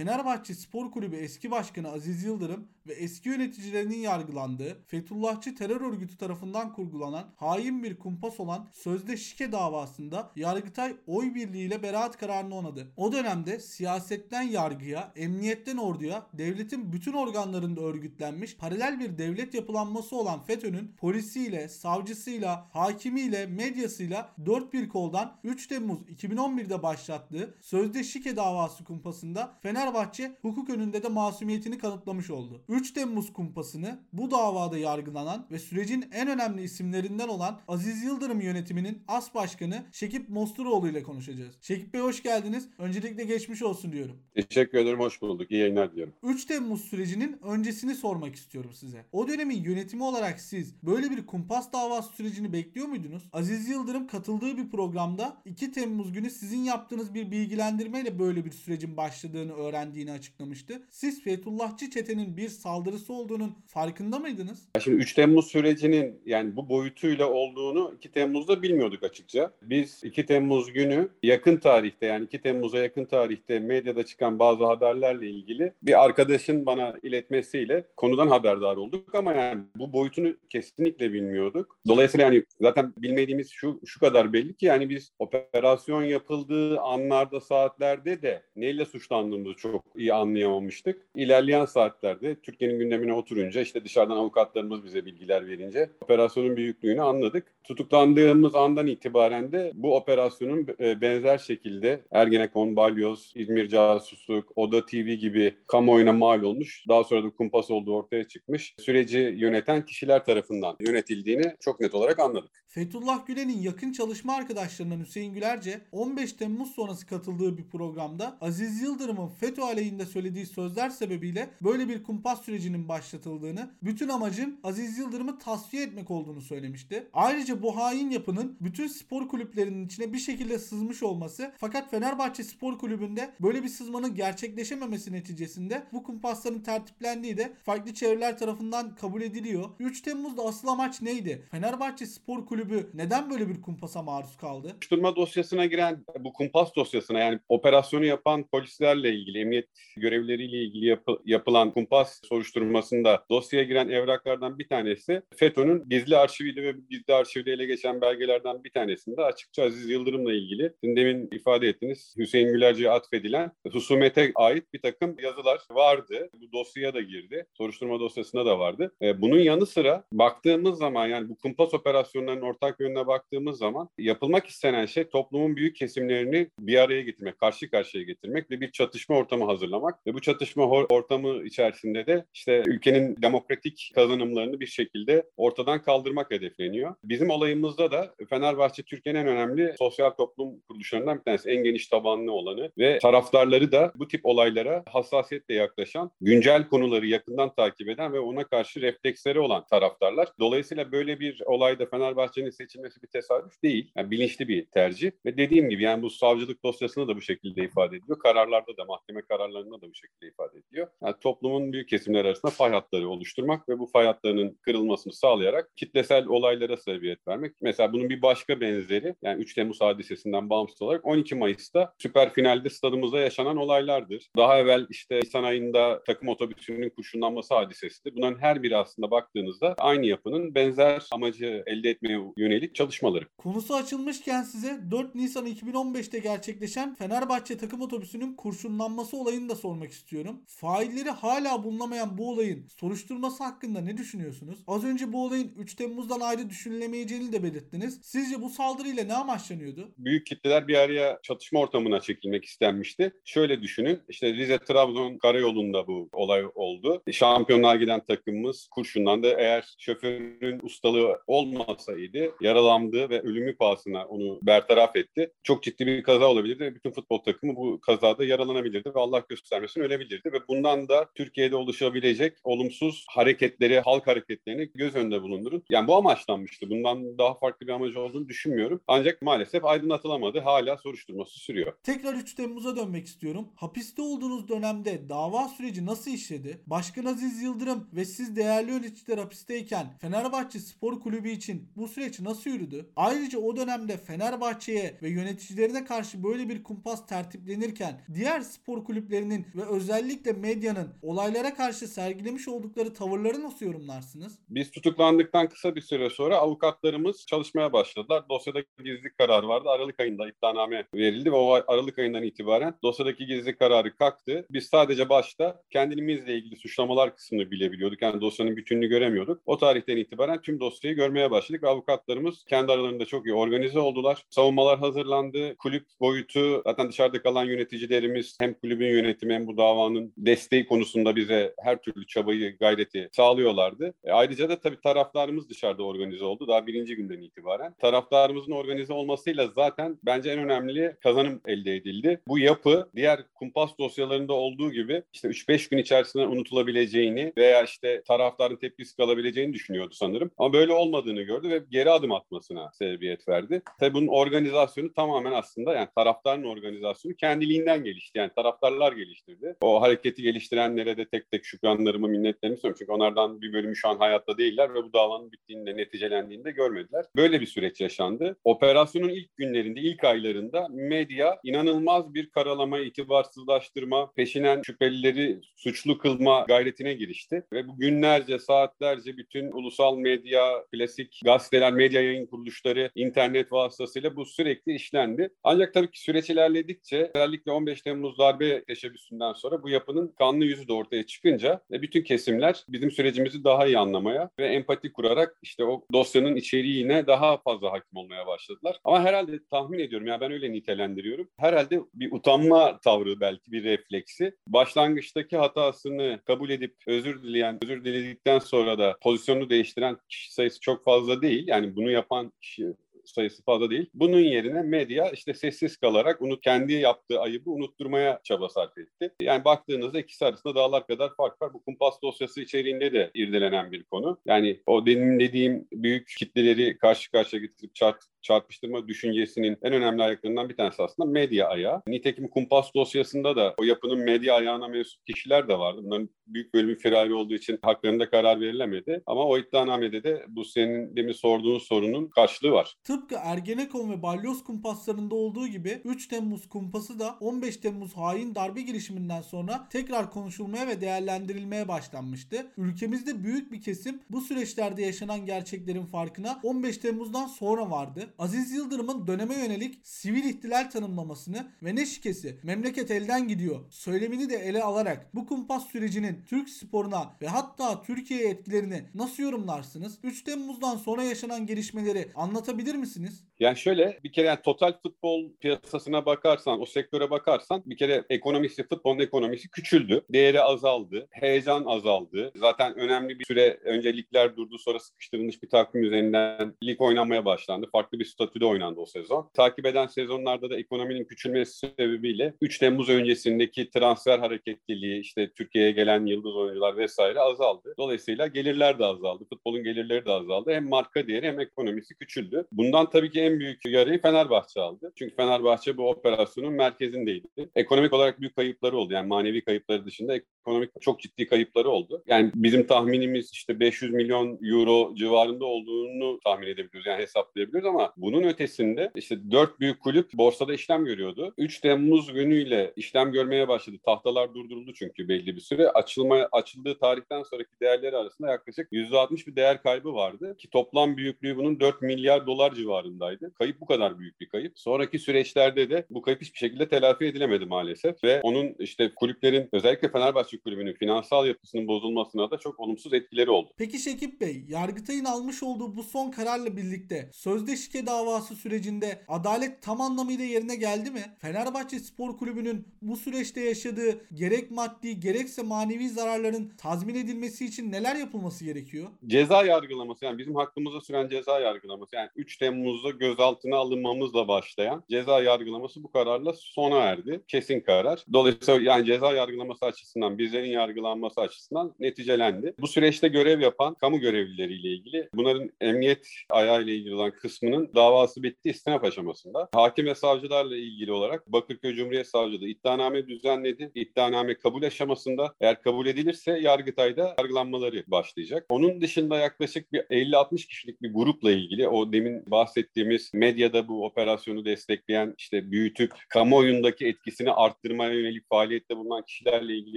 Fenerbahçe Spor Kulübü eski başkanı Aziz Yıldırım ve eski yöneticilerinin yargılandığı Fethullahçı terör örgütü tarafından kurgulanan hain bir kumpas olan sözde şike davasında Yargıtay oy birliğiyle beraat kararını onadı. O dönemde siyasetten yargıya, emniyetten orduya, devletin bütün organlarında örgütlenmiş paralel bir devlet yapılanması olan FETÖ'nün polisiyle, savcısıyla, hakimiyle, medyasıyla dört bir koldan 3 Temmuz 2011'de başlattığı sözde şike davası kumpasında Fenerbahçe hukuk önünde de masumiyetini kanıtlamış oldu. 3 Temmuz kumpasını bu davada yargılanan ve sürecin en önemli isimlerinden olan Aziz Yıldırım yönetiminin as başkanı Şekip Mosturoğlu ile konuşacağız. Şekip Bey hoş geldiniz. Öncelikle geçmiş olsun diyorum. Teşekkür ederim, hoş bulduk. İyi yayınlar diliyorum. 3 Temmuz sürecinin öncesini sormak istiyorum size. O dönemin yönetimi olarak siz böyle bir kumpas davası sürecini bekliyor muydunuz? Aziz Yıldırım katıldığı bir programda 2 Temmuz günü sizin yaptığınız bir bilgilendirmeyle böyle bir sürecin başladığını öğrendiğini açıklamıştı. Siz Fethullahçı çetenin bir saldırısı olduğunun farkında mıydınız? Şimdi 3 Temmuz sürecinin yani bu boyutuyla olduğunu 2 Temmuz'da bilmiyorduk açıkça. Biz 2 Temmuz günü yakın tarihte yani 2 Temmuz'a yakın tarihte medyada çıkan bazı haberlerle ilgili bir arkadaşın bana iletmesiyle konudan haberdar olduk ama yani bu boyutunu kesinlikle bilmiyorduk. Dolayısıyla yani zaten bilmediğimiz şu şu kadar belli ki yani biz operasyon yapıldığı anlarda saatlerde de neyle suçlandığımızı çok iyi anlayamamıştık. İlerleyen saatlerde Türkiye'nin gündemine oturunca işte dışarıdan avukatlarımız bize bilgiler verince operasyonun büyüklüğünü anladık. Tutuklandığımız andan itibaren de bu operasyonun e, benzer şekilde Ergenekon, Balyoz, İzmir Casusluk, Oda TV gibi kamuoyuna mal olmuş. Daha sonra da kumpas olduğu ortaya çıkmış. Süreci yöneten kişiler tarafından yönetildiğini çok net olarak anladık. Fethullah Gülen'in yakın çalışma arkadaşlarından Hüseyin Gülerce 15 Temmuz sonrası katıldığı bir programda Aziz Yıldırım'ın FETÖ aleyhinde söylediği sözler sebebiyle böyle bir kumpas sürecinin başlatıldığını, bütün amacın Aziz Yıldırım'ı tasfiye etmek olduğunu söylemişti. Ayrıca bu hain yapının bütün spor kulüplerinin içine bir şekilde sızmış olması fakat Fenerbahçe Spor Kulübü'nde böyle bir sızmanın gerçekleşememesi neticesinde bu kumpasların tertiplendiği de farklı çevreler tarafından kabul ediliyor. 3 Temmuz'da asıl amaç neydi? Fenerbahçe Spor Kulübü neden böyle bir kumpasa maruz kaldı? Soruşturma dosyasına giren bu kumpas dosyasına yani operasyonu yapan polislerle ilgili, emniyet görevlileriyle ilgili yapı, yapılan kumpas soruşturmasında dosyaya giren evraklardan bir tanesi FETÖ'nün gizli arşiviyle ve gizli arşivde ele geçen belgelerden bir tanesinde açıkça Aziz Yıldırım'la ilgili demin ifade ettiniz Hüseyin Gülerci'ye atfedilen husumete ait bir takım yazılar vardı. Bu dosyaya da girdi. Soruşturma dosyasında da vardı. E, bunun yanı sıra baktığımız zaman yani bu kumpas operasyonlarının ortak yönüne baktığımız zaman yapılmak istenen şey toplumun büyük kesimlerini bir araya getirmek, karşı karşıya getirmek ve bir çatışma ortamı hazırlamak ve bu çatışma ortamı içerisinde de işte ülkenin demokratik kazanımlarını bir şekilde ortadan kaldırmak hedefleniyor. Bizim olayımızda da Fenerbahçe Türkiye'nin en önemli sosyal toplum kuruluşlarından bir tanesi. En geniş tabanlı olanı ve taraftarları da bu tip olaylara hassasiyetle yaklaşan, güncel konuları yakından takip eden ve ona karşı refleksleri olan taraftarlar. Dolayısıyla böyle bir olayda Fenerbahçe'nin seçilmesi bir tesadüf değil. Yani bilinçli bir tercih. Ve dediğim gibi yani bu savcılık dosyasını da bu şekilde ifade ediyor. Kararlarda da mahkeme kararlarında da bu şekilde ifade ediyor. Yani toplumun büyük kesimler arasında fay hatları oluşturmak ve bu fay hatlarının kırılmasını sağlayarak kitlesel olaylara sebebiyet vermek. Mesela bunun bir başka benzeri yani 3 Temmuz hadisesinden bağımsız olarak 12 Mayıs'ta süper finalde stadımızda yaşanan olaylardır. Daha evvel işte Nisan ayında takım otobüsünün kurşunlanması hadisesidir. Bunların her biri aslında baktığınızda aynı yapının benzer amacı elde etmeye yönelik çalışmaları. Konusu açılmışken size 4 Nisan 2015'te gerçekleşen Fenerbahçe takım otobüsünün kurşunlanması olayını da sormak istiyorum. Failleri hala bulunamayan bu olayın soruşturması hakkında ne düşünüyorsunuz? Az önce bu olayın 3 Temmuz'dan ayrı düşünülemeyeceğini de belirttiniz. Sizce bu saldırıyla ne amaçlanıyordu? Büyük kitleler bir araya çatışma ortamına çekilmek istenmişti. Şöyle düşünün işte Rize-Trabzon karayolunda bu olay oldu. Şampiyonluğa giden takımımız kurşunlandı. Eğer şoförün ustalığı olmasaydı yaralandı ve ölümü pahasına onu bertaraf etti. Çok ciddi bir kaza olabilirdi bütün futbol takımı bu kazada yaralanabilirdi ve Allah göstermesin ölebilirdi ve bundan da Türkiye'de oluşabilecek olumsuz hareketleri, halk hareketlerini göz önünde bulundurun. Yani bu amaçlanmıştı. Bundan daha farklı bir amacı olduğunu düşünmüyorum. Ancak maalesef aydınlatılamadı. Hala soruşturması sürüyor. Tekrar 3 Temmuz'a dönmek istiyorum. Hapiste olduğunuz dönemde dava süreci nasıl işledi? Başkan Aziz Yıldırım ve siz değerli yöneticiler hapisteyken Fenerbahçe Spor Kulübü için bu süreç nasıl yürüdü? Ayrıca o dönemde Fenerbahçe'ye ve yöneticilerine karşı böyle bir kumpas tertiplenirken diğer spor kulüplerinin ve özellikle medyanın olaylara karşı sergilemiş oldukları tavırları nasıl yorumlarsınız? Biz tutuklandıktan kısa bir süre sonra avukatlarımız çalışmaya başladılar. Dosyada gizlilik kararı vardı. Aralık ayında iddianame verildi ve o Aralık ayından itibaren dosyadaki gizlilik kararı kalktı. Biz sadece başta kendimizle ilgili suçlamalar kısmını bilebiliyorduk. Yani dosyanın bütününü göremiyorduk. O tarihten itibaren tüm dosyayı görmeye başladık ve avukatlarımız kendi aralarında çok iyi organize oldular. Savunmalar hazırlandı. Kulüp boyutu zaten dışarıda kalan yöneticilerimiz hem kulübün yönetimi hem bu davanın desteği konusunda bize her türlü çabayı, gayreti sağlıyorlardı. E, ayrıca da tabii taraftarımız dışarıda organize oldu daha birinci günden itibaren. Taraftarımızın organize olmasıyla zaten bence en önemli kazanım elde edildi. Bu yapı diğer kumpas dosyalarında olduğu gibi işte 3-5 gün içerisinde unutulabileceğini veya işte taraftarın tepkisi kalabileceğini düşünüyordu sanırım. Ama böyle olmadığını gördü ve geri adım atmasına sebebiyet verdi. Tabii bunun organizasyonu tamamen aslında yani taraftarın organizasyonu kendiliğinden gelişti. Yani taraftarlar geliştirdi. O hareketi geliştirenlere de tek tek şükranlarımı, minnetlerimi sunuyorum. Çünkü onlardan bir bölümü şu an hayatta değiller ve bu davanın bittiğinde, neticelendiğinde görmediler. Böyle bir süreç yaşandı. Operasyonun ilk günlerinde, ilk aylarında medya inanılmaz bir karalama, itibarsızlaştırma, peşinen şüphelileri suçlu kılma gayretine girişti. Ve bu günlerce, saatlerce bütün ulusal medya, klasik gazeteler, medya yayın kuruluşları, internet vasıtasıyla bu sürekli işlendi. Ancak tabii ki süreç ilerledikçe özellikle 15 Temmuz darbe teşebbüsünden sonra bu yapının kanlı yüzü de ortaya çıkınca ve bütün kesimler bizim sürecimizi daha iyi anlamaya ve empati kurarak işte o dosyanın içeriğine daha fazla hakim olmaya başladılar. Ama herhalde tahmin ediyorum ya yani ben öyle nitelendiriyorum. Herhalde bir utanma tavrı belki bir refleksi. Başlangıçtaki hatasını kabul edip özür dileyen, özür diledikten sonra da pozisyonu değiştiren kişi sayısı çok fazla değil. Yani bunu yapan kişi sayısı fazla değil. Bunun yerine medya işte sessiz kalarak onu kendi yaptığı ayıbı unutturmaya çaba sarf etti. Yani baktığınızda ikisi arasında dağlar kadar fark var. Bu kumpas dosyası içeriğinde de irdelenen bir konu. Yani o benim dediğim büyük kitleleri karşı karşıya getirip çarp, çarpıştırma düşüncesinin en önemli ayaklarından bir tanesi aslında medya ayağı. Nitekim kumpas dosyasında da o yapının medya ayağına mensup kişiler de vardı. Bunların büyük bölümü firari olduğu için haklarında karar verilemedi. Ama o iddianamede de bu senin demin sorduğun sorunun karşılığı var. Tıpkı Ergenekon ve Balyoz kumpaslarında olduğu gibi 3 Temmuz kumpası da 15 Temmuz hain darbe girişiminden sonra tekrar konuşulmaya ve değerlendirilmeye başlanmıştı. Ülkemizde büyük bir kesim bu süreçlerde yaşanan gerçeklerin farkına 15 Temmuz'dan sonra vardı. Aziz Yıldırım'ın döneme yönelik sivil ihtilal tanımlamasını ve ne şikesi memleket elden gidiyor söylemini de ele alarak bu kumpas sürecinin Türk sporuna ve hatta Türkiye'ye etkilerini nasıl yorumlarsınız? 3 Temmuz'dan sonra yaşanan gelişmeleri anlatabilir misiniz? Yani şöyle bir kere yani total futbol piyasasına bakarsan, o sektöre bakarsan bir kere ekonomisi, futbolun ekonomisi küçüldü. Değeri azaldı, heyecan azaldı. Zaten önemli bir süre öncelikler durdu sonra sıkıştırılmış bir takvim üzerinden lig oynanmaya başlandı. Farklı bir statüde oynandı o sezon. Takip eden sezonlarda da ekonominin küçülmesi sebebiyle 3 Temmuz öncesindeki transfer hareketliliği, işte Türkiye'ye gelen yıldız oyuncular vesaire azaldı. Dolayısıyla gelirler de azaldı. Futbolun gelirleri de azaldı. Hem marka değeri hem ekonomisi küçüldü. Bundan tabii ki en büyük yarayı Fenerbahçe aldı. Çünkü Fenerbahçe bu operasyonun merkezindeydi. Ekonomik olarak büyük kayıpları oldu. Yani manevi kayıpları dışında ekonomik çok ciddi kayıpları oldu. Yani bizim tahminimiz işte 500 milyon euro civarında olduğunu tahmin edebiliyoruz. Yani hesaplayabiliyoruz ama bunun ötesinde işte dört büyük kulüp borsada işlem görüyordu. 3 Temmuz günüyle işlem görmeye başladı. Tahtalar durduruldu çünkü belli bir süre. Açılma, açıldığı tarihten sonraki değerleri arasında yaklaşık %60 bir değer kaybı vardı. Ki toplam büyüklüğü bunun 4 milyar dolar civarındaydı. Kayıp bu kadar büyük bir kayıp. Sonraki süreçlerde de bu kayıp hiçbir şekilde telafi edilemedi maalesef. Ve onun işte kulüplerin özellikle Fenerbahçe kulübünün finansal yapısının bozulmasına da çok olumsuz etkileri oldu. Peki Şekip Bey, Yargıtay'ın almış olduğu bu son kararla birlikte sözde şike davası sürecinde adalet tam anlamıyla yerine geldi mi? Fenerbahçe Spor Kulübü'nün bu süreçte yaşadığı gerek maddi gerekse manevi zararların tazmin edilmesi için neler yapılması gerekiyor? Ceza yargılaması yani bizim hakkımızda süren ceza yargılaması yani 3 Temmuz'da gözaltına alınmamızla başlayan ceza yargılaması bu kararla sona erdi. Kesin karar. Dolayısıyla yani ceza yargılaması açısından bizlerin yargılanması açısından neticelendi. Bu süreçte görev yapan kamu görevlileriyle ilgili bunların emniyet ayağıyla ilgili olan kısmının davası bitti istinaf aşamasında. Hakim ve savcılarla ilgili olarak Bakırköy Cumhuriyet Savcılığı iddianame düzenledi. İddianame kabul aşamasında eğer kabul edilirse Yargıtay'da yargılanmaları başlayacak. Onun dışında yaklaşık bir 50-60 kişilik bir grupla ilgili o demin bahsettiğimiz medyada bu operasyonu destekleyen işte büyütüp kamuoyundaki etkisini arttırmaya yönelik faaliyette bulunan kişilerle ilgili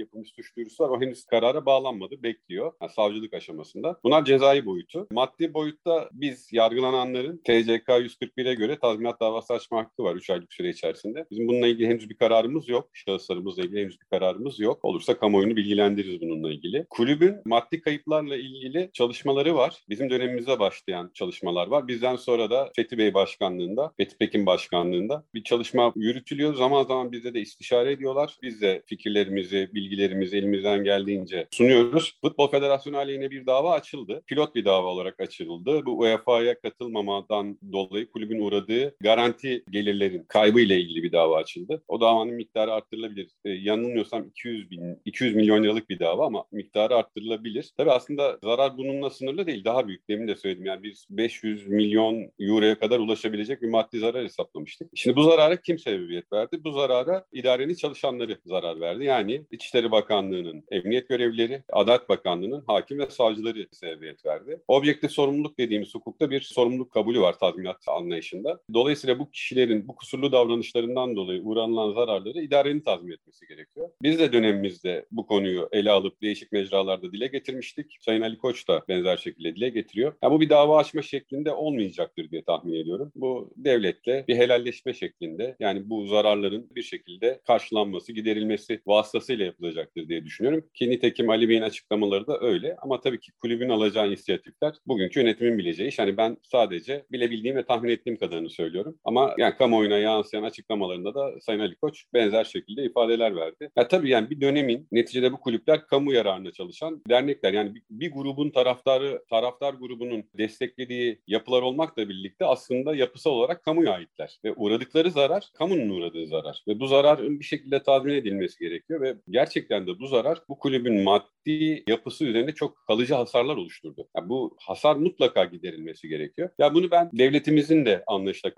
yapılmış suç duyurusu var. O henüz karara bağlanmadı, bekliyor. Yani savcılık aşamasında. Bunlar cezai boyutu. Maddi boyutta biz yargılananların TCK 141'e göre tazminat davası açma hakkı var 3 aylık süre içerisinde. Bizim bununla ilgili henüz bir kararımız yok. Şahıslarımızla ilgili henüz bir kararımız yok. Olursa kamuoyunu bilgilendiririz bununla ilgili. Kulübün maddi kayıplarla ilgili çalışmaları var. Bizim dönemimizde başlayan çalışmalar var. Bizden sonra da Fethi Bey başkanlığında, Fethi Pekin başkanlığında bir çalışma yürütülüyor. Zaman zaman bize de istişare ediyorlar. Biz de fikirlerimizi, bilgilerimizi elimizden geldiğince sunuyoruz. Futbol Federasyonu aleyhine bir dava açıldı. Pilot bir dava olarak açıldı. Bu UEFA'ya katılmamadan dolayı kulübün uğradığı garanti gelirlerin kaybı ile ilgili bir dava açıldı. O davanın miktarı arttırılabilir. Ee, yanılmıyorsam 200 bin, 200 milyon liralık bir dava ama miktarı arttırılabilir. Tabii aslında zarar bununla sınırlı değil. Daha büyük. Demin de söyledim yani biz 500 milyon euroya kadar ulaşabilecek bir maddi zarar hesaplamıştık. Şimdi bu zarara kim sebebiyet verdi? Bu zarara idarenin çalışanları zarar verdi. Yani İçişleri Bakanlığı'nın emniyet görevlileri, Adalet Bakanlığı'nın hakim ve savcıları sebebiyet verdi. Objektif sorumluluk dediğimiz hukukta bir sorumluluk kabulü var tazminat anlayışında. Dolayısıyla bu kişilerin bu kusurlu davranışlarından dolayı uğranılan zararları idarenin tazmin etmesi gerekiyor. Biz de dönemimizde bu konuyu ele alıp değişik mecralarda dile getirmiştik. Sayın Ali Koç da benzer şekilde dile getiriyor. Yani bu bir dava açma şeklinde olmayacaktır diye tahmin ediyorum. Bu devletle bir helalleşme şeklinde yani bu zararların bir şekilde karşılanması, giderilmesi vasıtasıyla yapılacaktır diye düşünüyorum. Ki nitekim Ali Bey'in açıklamaları da öyle. Ama tabii ki kulübün alacağı inisiyatifler bugünkü yönetimin bileceği iş. Hani ben sadece bilebildiğim ve tahmin ettiğim kadarını söylüyorum. Ama yani kamuoyuna yansıyan açıklamalarında da Sayın Ali Koç benzer şekilde ifadeler verdi. Ya tabii yani bir dönemin neticede bu kulüpler kamu yararına çalışan dernekler. Yani bir, bir grubun taraftarı, taraftar grubunun desteklediği yapılar olmakla birlikte aslında yapısal olarak kamuya aitler. Ve uğradıkları zarar kamunun uğradığı zarar. Ve bu zarar bir şekilde tazmin edilmesi gerekiyor ve gerçekten de bu zarar bu kulübün maddi yapısı üzerinde çok kalıcı hasarlar oluşturdu. Yani bu hasar mutlaka giderilmesi gerekiyor. Ya bunu ben devletimizin de anlayışla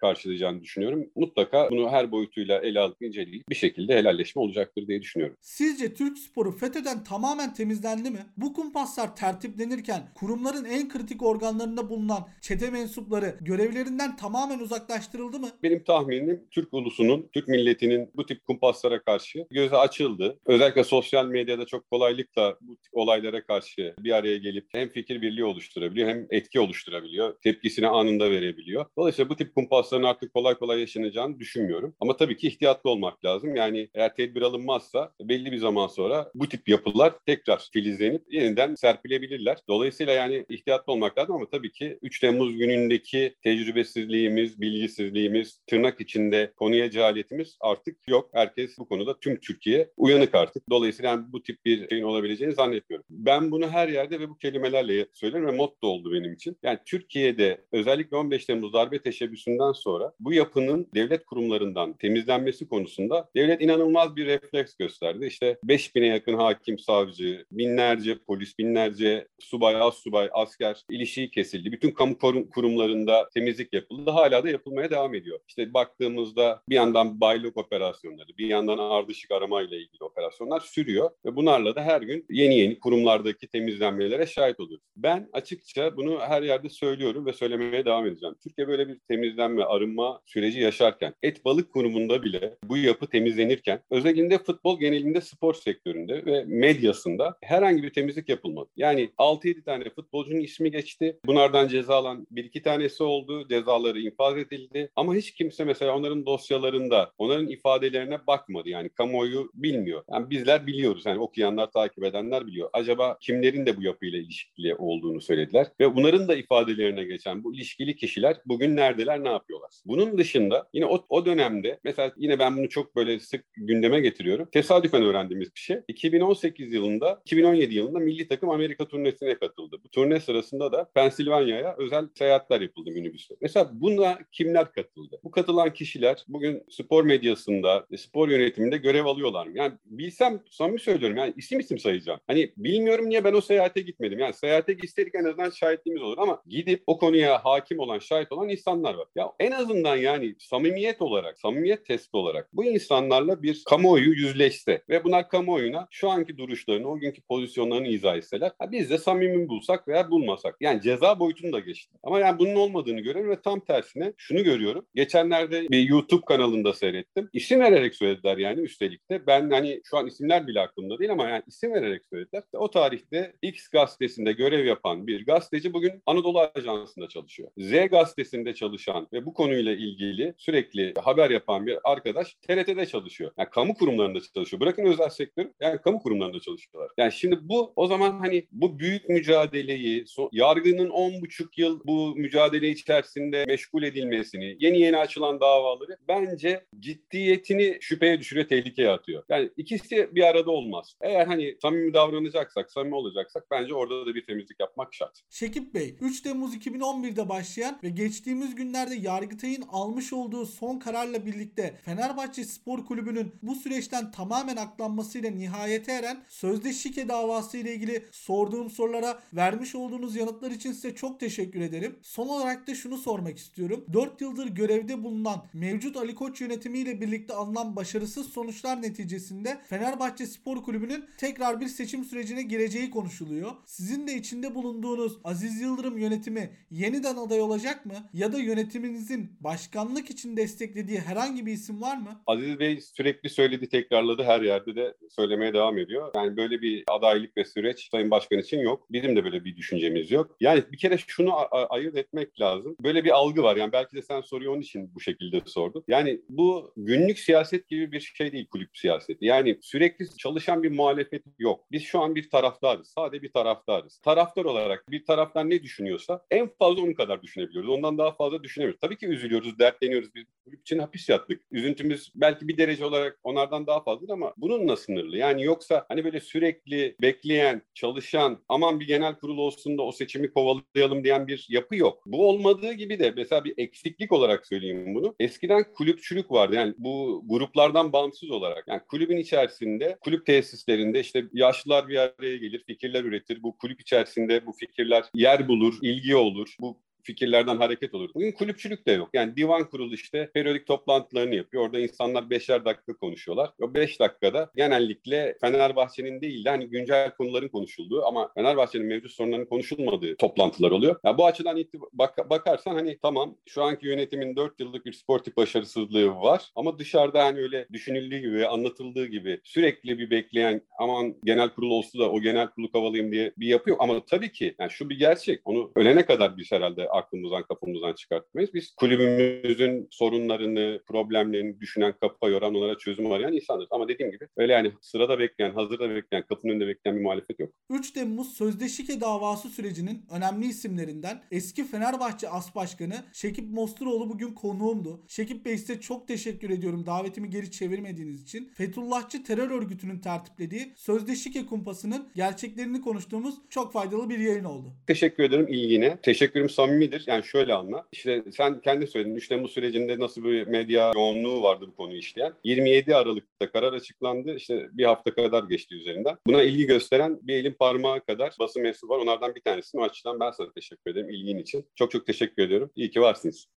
karşılayacağını düşünüyorum. Mutlaka bunu her boyutuyla ele alıp inceleyip bir şekilde helalleşme olacaktır diye düşünüyorum. Sizce Türk sporu FETÖ'den tamamen temizlendi mi? Bu kumpaslar tertiplenirken kurumların en kritik organlarında bulunan çete mensupları görevlerinden tamamen uzaklaştırıldı mı? Benim tahminim Türk ulusunun, Türk milletinin bu tip kumpaslara karşı gözü açıldı. Özellikle sosyal medyada çok kolaylıkla bu tip olaylara karşı bir araya gelip hem fikir birliği oluşturabiliyor hem etki oluşturabiliyor. Tepkisini anında verebiliyor. Dolayısıyla bu tip kumpasların artık kolay kolay yaşanacağını düşünmüyorum. Ama tabii ki ihtiyatlı olmak lazım. Yani eğer tedbir alınmazsa belli bir zaman sonra bu tip yapılar tekrar filizlenip yeniden serpilebilirler. Dolayısıyla yani ihtiyatlı olmak lazım ama tabii ki 3 Temmuz günündeki tecrübesizliğimiz, bilgisizliğimiz, tırnak içinde konuya cehaletimiz artık yok. Herkes bu konuda tüm Türkiye uyanık artık. Dolayısıyla yani bu tip bir şeyin olabileceğini zannetmiyorum. Ben bunu her yerde ve bu kelimelerle söylerim ve motto oldu benim için. Yani Türkiye'de özellikle 15 Temmuz darbe teşebbüsünden sonra bu yapının devlet kurumlarından temizlenmesi konusunda devlet inanılmaz bir refleks gösterdi. İşte 5000'e yakın hakim, savcı, binlerce polis, binlerce subay, az subay, asker ilişiği kesildi. Bütün kamu kurumlarında temizlik yapıldı. Hala da yapılmaya devam ediyor. İşte baktığımızda bir yandan baylok operasyonları, bir yandan ardışık aramayla ilgili operasyonlar sürüyor ve bunlarla da her gün yeni yeni kurumlardaki temizlenmelere şahit oluyoruz. Ben açıkça bunu her yerde söylüyorum ve söylemeye devam edeceğim. Türkiye böyle bir temizlenme, arınma süreci yaşarken, et balık kurumunda bile bu yapı temizlenirken, özellikle futbol genelinde spor sektöründe ve medyasında herhangi bir temizlik yapılmadı. Yani 6-7 tane futbolcunun ismi geçti. Bunlardan ceza alan bir iki tanesi oldu. Cezaları infaz edildi. Ama hiç kimse mesela onların dosyalarında, onların ifadelerine bakmadı. Yani kamuoyu bilmiyor. Yani bizler biliyoruz. Yani okuyanlar, takip edenler biliyor. Acaba kimlerin de bu yapıyla ilişkili olduğunu söylediler. Ve bunların da ifadelerine geçen bu ilişkili kişiler bugün neredeler, ne yapıyorlar? Bunun dışında yine o, o dönemde mesela yine ben bunu çok böyle sık gündeme getiriyorum. Tesadüfen öğrendiğimiz bir şey. 2018 yılında, 2017 yılında milli takım Amerika turnesine katıldı. Bu turne sırasında da Pensilvanya'ya özel seyahatler yapıldı minibüsle. Mesela buna kimler katıldı? Bu katılan kişiler bugün spor medyasında, spor yönetiminde görev alıyorlar mı? Yani biz gitsem samimi söylüyorum yani isim isim sayacağım. Hani bilmiyorum niye ben o seyahate gitmedim. Yani seyahate gitseydik en azından şahitliğimiz olur ama gidip o konuya hakim olan, şahit olan insanlar var. Ya en azından yani samimiyet olarak, samimiyet testi olarak bu insanlarla bir kamuoyu yüzleşse ve bunlar kamuoyuna şu anki duruşlarını, o günkü pozisyonlarını izah etseler ha biz de samimi bulsak veya bulmasak. Yani ceza boyutunu da geçti. Ama yani bunun olmadığını görüyorum ve tam tersine şunu görüyorum. Geçenlerde bir YouTube kanalında seyrettim. İsim vererek söylediler yani üstelik de. Ben hani şu an isimler bile aklımda değil ama yani isim vererek söylediler. O tarihte X gazetesinde görev yapan bir gazeteci bugün Anadolu Ajansı'nda çalışıyor. Z gazetesinde çalışan ve bu konuyla ilgili sürekli haber yapan bir arkadaş TRT'de çalışıyor. Yani kamu kurumlarında çalışıyor. Bırakın özel sektör, yani kamu kurumlarında çalışıyorlar. Yani şimdi bu o zaman hani bu büyük mücadeleyi, so, yargının 10,5 yıl bu mücadele içerisinde meşgul edilmesini, yeni yeni açılan davaları bence ciddiyetini şüpheye düşürüyor, tehlikeye atıyor. Yani ikisi bir arada olmaz. Eğer hani samimi davranacaksak, samimi olacaksak bence orada da bir temizlik yapmak şart. Şekip Bey, 3 Temmuz 2011'de başlayan ve geçtiğimiz günlerde Yargıtay'ın almış olduğu son kararla birlikte Fenerbahçe Spor Kulübü'nün bu süreçten tamamen aklanmasıyla nihayete eren sözde şike davası ile ilgili sorduğum sorulara vermiş olduğunuz yanıtlar için size çok teşekkür ederim. Son olarak da şunu sormak istiyorum. 4 yıldır görevde bulunan mevcut Ali Koç yönetimiyle birlikte alınan başarısız sonuçlar neticesinde Fenerbahçe Spor Kulübü'nün tekrar bir seçim sürecine gireceği konuşuluyor. Sizin de içinde bulunduğunuz Aziz Yıldırım yönetimi yeniden aday olacak mı? Ya da yönetiminizin başkanlık için desteklediği herhangi bir isim var mı? Aziz Bey sürekli söyledi, tekrarladı. Her yerde de söylemeye devam ediyor. Yani böyle bir adaylık ve süreç Sayın Başkan için yok. Bizim de böyle bir düşüncemiz yok. Yani bir kere şunu ayırt etmek lazım. Böyle bir algı var. Yani belki de sen soruyu onun için bu şekilde sordun. Yani bu günlük siyaset gibi bir şey değil kulüp siyaseti. Yani sürekli çalışan bir muhalefet yok. Biz şu an bir taraftarız. Sadece bir taraftarız. Taraftar olarak bir taraftan ne düşünüyorsa en fazla onun kadar düşünebiliyoruz. Ondan daha fazla düşünemiyoruz. Tabii ki üzülüyoruz, dertleniyoruz. Biz kulüp için hapis yattık. Üzüntümüz belki bir derece olarak onlardan daha fazla ama bununla sınırlı. Yani yoksa hani böyle sürekli bekleyen, çalışan, aman bir genel kurul olsun da o seçimi kovalayalım diyen bir yapı yok. Bu olmadığı gibi de mesela bir eksiklik olarak söyleyeyim bunu. Eskiden kulüpçülük vardı. Yani bu gruplardan bağımsız olarak. Yani kulübün içerisinde, kulüp tesislerinde işte yaşlılar bir araya gelir, fikirler üretir. Bu kulüp içerisinde bu fikirler yer bulur, ilgi olur. Bu fikirlerden hareket olur. Bugün kulüpçülük de yok. Yani divan kurulu işte periyodik toplantılarını yapıyor. Orada insanlar beşer dakika konuşuyorlar. O beş dakikada genellikle Fenerbahçe'nin değil de hani güncel konuların konuşulduğu ama Fenerbahçe'nin mevcut sorunlarının konuşulmadığı toplantılar oluyor. Yani bu açıdan bak bakarsan hani tamam şu anki yönetimin dört yıllık bir sportif başarısızlığı var ama dışarıda hani öyle düşünüldüğü gibi, anlatıldığı gibi sürekli bir bekleyen aman genel kurul olsun da o genel kurulu kavalayayım diye bir yapı yok. Ama tabii ki yani şu bir gerçek. Onu ölene kadar biz herhalde aklımızdan kafamızdan çıkartmayız. Biz kulübümüzün sorunlarını, problemlerini düşünen, kafa yoran, onlara çözüm arayan insanlarız. Ama dediğim gibi öyle yani sırada bekleyen, hazırda bekleyen, kapının önünde bekleyen bir muhalefet yok. 3 Temmuz Sözde Şike davası sürecinin önemli isimlerinden eski Fenerbahçe As Başkanı Şekip Mosturoğlu bugün konuğumdu. Şekip Bey size çok teşekkür ediyorum davetimi geri çevirmediğiniz için. Fethullahçı terör örgütünün tertiplediği Sözde Şike kumpasının gerçeklerini konuştuğumuz çok faydalı bir yayın oldu. Teşekkür ederim ilgine. Teşekkürüm samimi nedir? Yani şöyle anla. İşte sen kendi söyledin. 3 Temmuz sürecinde nasıl bir medya yoğunluğu vardı bu konuyu işleyen. 27 Aralık'ta karar açıklandı. İşte bir hafta kadar geçti üzerinden. Buna ilgi gösteren bir elin parmağı kadar basın mensubu var. Onlardan bir tanesini o açıdan ben sana teşekkür ederim ilgin için. Çok çok teşekkür ediyorum. İyi ki varsınız.